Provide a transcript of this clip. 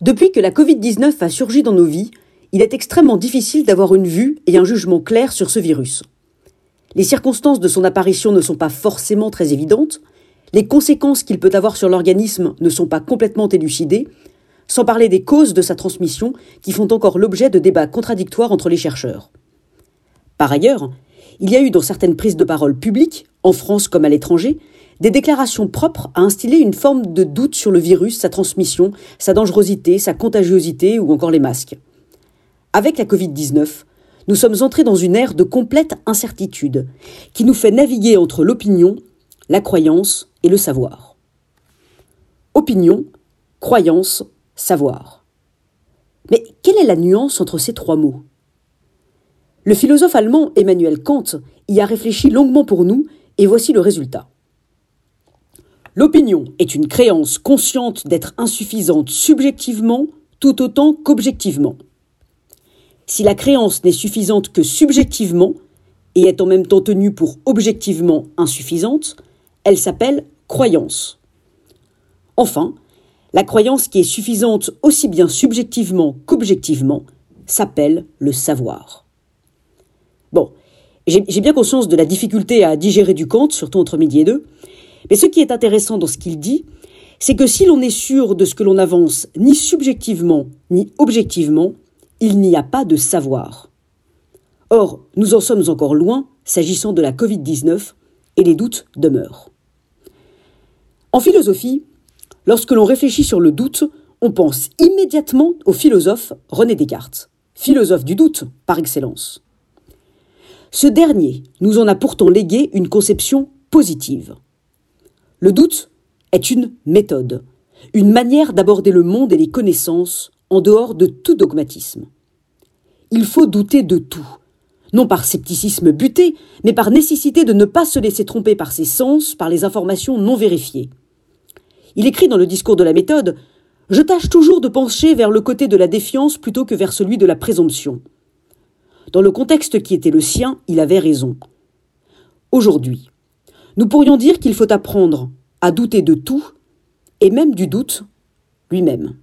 Depuis que la Covid-19 a surgi dans nos vies, il est extrêmement difficile d'avoir une vue et un jugement clair sur ce virus. Les circonstances de son apparition ne sont pas forcément très évidentes, les conséquences qu'il peut avoir sur l'organisme ne sont pas complètement élucidées, sans parler des causes de sa transmission qui font encore l'objet de débats contradictoires entre les chercheurs. Par ailleurs, il y a eu dans certaines prises de parole publiques, en France comme à l'étranger, des déclarations propres à instiller une forme de doute sur le virus, sa transmission, sa dangerosité, sa contagiosité ou encore les masques. Avec la Covid-19, nous sommes entrés dans une ère de complète incertitude qui nous fait naviguer entre l'opinion, la croyance et le savoir. Opinion, croyance, savoir. Mais quelle est la nuance entre ces trois mots? Le philosophe allemand Emmanuel Kant y a réfléchi longuement pour nous et voici le résultat. L'opinion est une créance consciente d'être insuffisante subjectivement tout autant qu'objectivement. Si la créance n'est suffisante que subjectivement et est en même temps tenue pour objectivement insuffisante, elle s'appelle croyance. Enfin, la croyance qui est suffisante aussi bien subjectivement qu'objectivement s'appelle le savoir. Bon, j'ai bien conscience de la difficulté à digérer du Kant, surtout entre midi et deux, mais ce qui est intéressant dans ce qu'il dit, c'est que si l'on est sûr de ce que l'on avance ni subjectivement ni objectivement, il n'y a pas de savoir. Or, nous en sommes encore loin s'agissant de la Covid-19 et les doutes demeurent. En philosophie, lorsque l'on réfléchit sur le doute, on pense immédiatement au philosophe René Descartes, philosophe du doute par excellence. Ce dernier nous en a pourtant légué une conception positive. Le doute est une méthode, une manière d'aborder le monde et les connaissances en dehors de tout dogmatisme. Il faut douter de tout, non par scepticisme buté, mais par nécessité de ne pas se laisser tromper par ses sens, par les informations non vérifiées. Il écrit dans le discours de la méthode Je tâche toujours de pencher vers le côté de la défiance plutôt que vers celui de la présomption. Dans le contexte qui était le sien, il avait raison. Aujourd'hui, nous pourrions dire qu'il faut apprendre à douter de tout, et même du doute lui-même.